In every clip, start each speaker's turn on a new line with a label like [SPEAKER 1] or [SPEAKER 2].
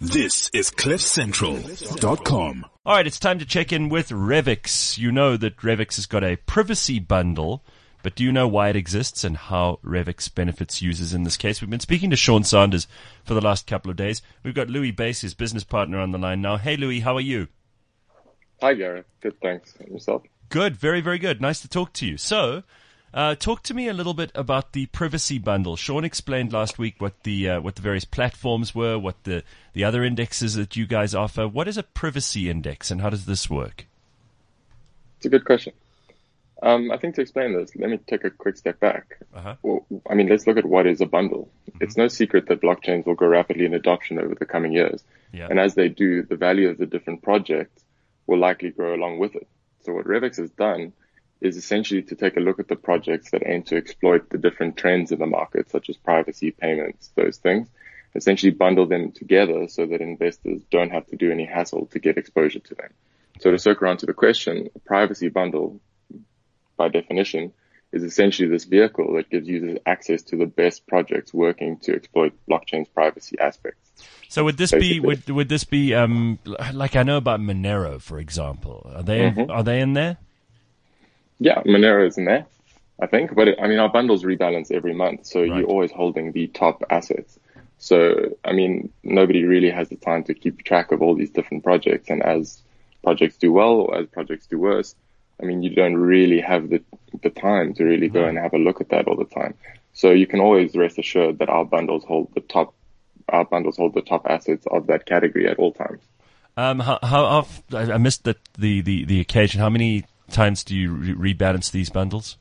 [SPEAKER 1] This is CliffCentral.com.
[SPEAKER 2] All right, it's time to check in with Revix. You know that Revix has got a privacy bundle, but do you know why it exists and how Revix benefits users in this case? We've been speaking to Sean Sanders for the last couple of days. We've got Louis Base, his business partner, on the line now. Hey, Louis, how are you?
[SPEAKER 3] Hi, Gareth. Good, thanks. And yourself?
[SPEAKER 2] Good, very, very good. Nice to talk to you. So, uh, talk to me a little bit about the privacy bundle. Sean explained last week what the uh, what the various platforms were, what the the other indexes that you guys offer. What is a privacy index, and how does this work?
[SPEAKER 3] It's a good question. Um, I think to explain this, let me take a quick step back.
[SPEAKER 2] Uh-huh.
[SPEAKER 3] Well, I mean, let's look at what is a bundle. Mm-hmm. It's no secret that blockchains will grow rapidly in adoption over the coming years.
[SPEAKER 2] Yeah.
[SPEAKER 3] And as they do, the value of the different projects will likely grow along with it. So what Revix has done is essentially to take a look at the projects that aim to exploit the different trends in the market, such as privacy, payments, those things, essentially bundle them together so that investors don't have to do any hassle to get exposure to them. So to circle around to the question, a privacy bundle, by definition, is essentially this vehicle that gives users access to the best projects working to exploit blockchain's privacy aspects.
[SPEAKER 2] So would this Basically. be would would this be um like I know about Monero for example? Are they mm-hmm. are they in there?
[SPEAKER 3] Yeah, Monero is in there, I think. But it, I mean, our bundles rebalance every month, so right. you're always holding the top assets. So, I mean, nobody really has the time to keep track of all these different projects. And as projects do well or as projects do worse, I mean, you don't really have the, the time to really go and have a look at that all the time. So you can always rest assured that our bundles hold the top, our bundles hold the top assets of that category at all times.
[SPEAKER 2] Um, how, how, I missed the, the, the, the occasion. How many times do you re- rebalance these bundles?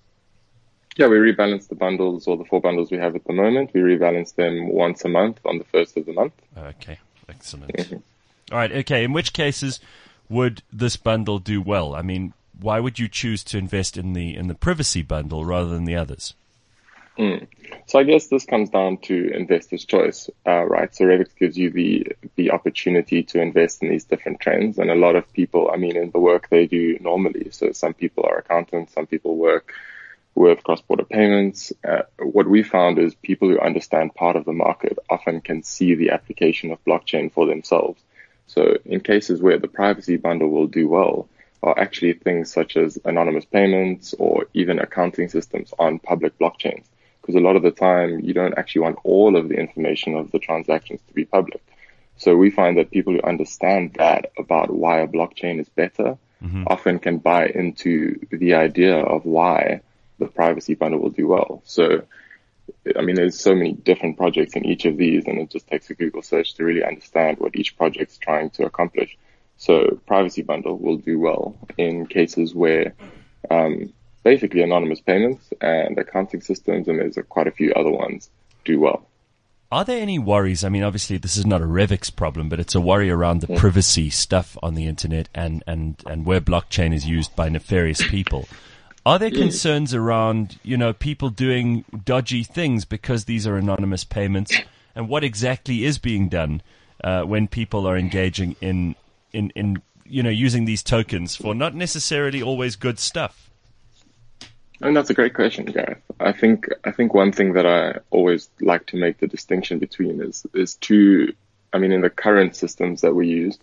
[SPEAKER 3] Yeah, we rebalance the bundles or the four bundles we have at the moment. We rebalance them once a month on the first of the month.
[SPEAKER 2] Okay, excellent. Mm-hmm. All right, okay. In which cases would this bundle do well? I mean, why would you choose to invest in the in the privacy bundle rather than the others?
[SPEAKER 3] Mm. So I guess this comes down to investor's choice, uh, right? So Revix gives you the the opportunity to invest in these different trends, and a lot of people, I mean, in the work they do normally. So some people are accountants, some people work with cross-border payments. Uh, what we found is people who understand part of the market often can see the application of blockchain for themselves. So in cases where the privacy bundle will do well, are actually things such as anonymous payments or even accounting systems on public blockchains because a lot of the time you don't actually want all of the information of the transactions to be public. So we find that people who understand that about why a blockchain is better mm-hmm. often can buy into the idea of why the privacy bundle will do well. So, I mean, there's so many different projects in each of these and it just takes a Google search to really understand what each project's trying to accomplish. So privacy bundle will do well in cases where um, basically anonymous payments and accounting systems, and there's a, quite a few other ones do well.
[SPEAKER 2] Are there any worries? I mean, obviously, this is not a Revix problem, but it's a worry around the privacy stuff on the internet and, and, and where blockchain is used by nefarious people. Are there concerns around, you know, people doing dodgy things because these are anonymous payments? And what exactly is being done uh, when people are engaging in, in, in, you know, using these tokens for not necessarily always good stuff?
[SPEAKER 3] And that's a great question, Gareth. I think I think one thing that I always like to make the distinction between is is two. I mean, in the current systems that we use,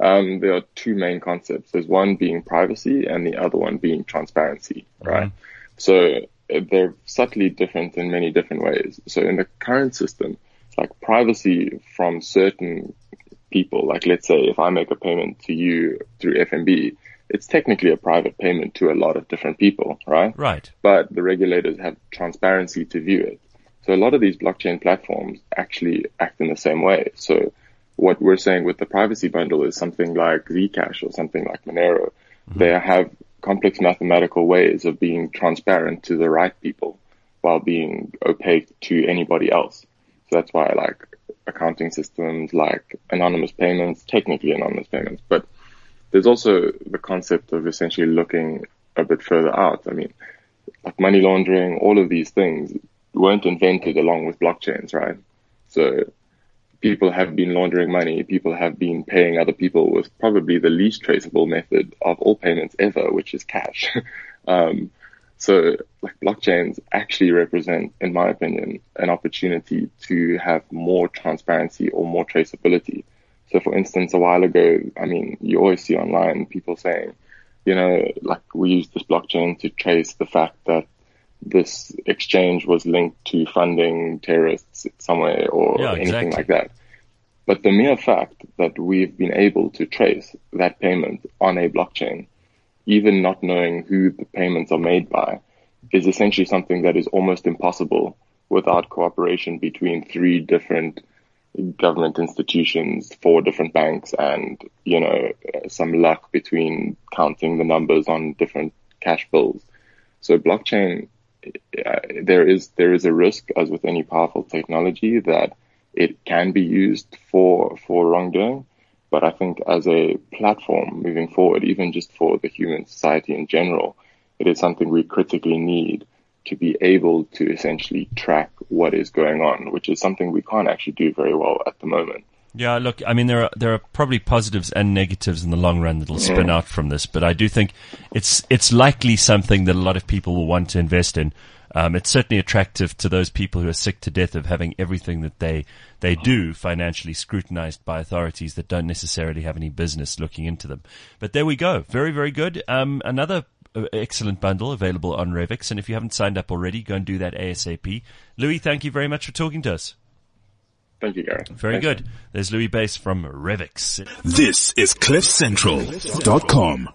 [SPEAKER 3] um, there are two main concepts. There's one being privacy, and the other one being transparency. Right. Mm-hmm. So they're subtly different in many different ways. So in the current system, like privacy from certain people, like let's say if I make a payment to you through FNB, it's technically a private payment to a lot of different people, right?
[SPEAKER 2] Right.
[SPEAKER 3] But the regulators have transparency to view it. So a lot of these blockchain platforms actually act in the same way. So what we're saying with the privacy bundle is something like Zcash or something like Monero. Mm-hmm. They have complex mathematical ways of being transparent to the right people while being opaque to anybody else. So that's why I like accounting systems like anonymous payments, technically anonymous payments, but there's also the concept of essentially looking a bit further out. I mean, like money laundering, all of these things weren't invented along with blockchains, right? So people have been laundering money. People have been paying other people with probably the least traceable method of all payments ever, which is cash. um, so like blockchains actually represent, in my opinion, an opportunity to have more transparency or more traceability So for instance, a while ago, I mean, you always see online people saying, you know, like we use this blockchain to trace the fact that this exchange was linked to funding terrorists somewhere or
[SPEAKER 2] Yeah,
[SPEAKER 3] anything
[SPEAKER 2] exactly.
[SPEAKER 3] like that. But the mere fact that we've been able to trace that payment on a blockchain, even not knowing who the payments are made by, is essentially something that is almost impossible without cooperation between three different government institutions, four different banks, and you know some luck between counting the numbers on different cash bills. So blockchain, uh, there is there is a risk, as with any powerful technology, that it can be used for for wrongdoing. But I think as a platform moving forward, even just for the human society in general, it is something we critically need to be able to essentially track what is going on, which is something we can't actually do very well at the moment.
[SPEAKER 2] Yeah, look, I mean, there are there are probably positives and negatives in the long run that'll spin out from this, but I do think it's it's likely something that a lot of people will want to invest in. Um, it's certainly attractive to those people who are sick to death of having everything that they they do financially scrutinized by authorities that don't necessarily have any business looking into them. But there we go, very very good. Um, another excellent bundle available on Revix, and if you haven't signed up already, go and do that ASAP. Louis, thank you very much for talking to us.
[SPEAKER 3] Thank you, Gary.
[SPEAKER 2] Very
[SPEAKER 3] Thanks.
[SPEAKER 2] good. There's Louis Bass from Revix.
[SPEAKER 1] This is CliffCentral.com.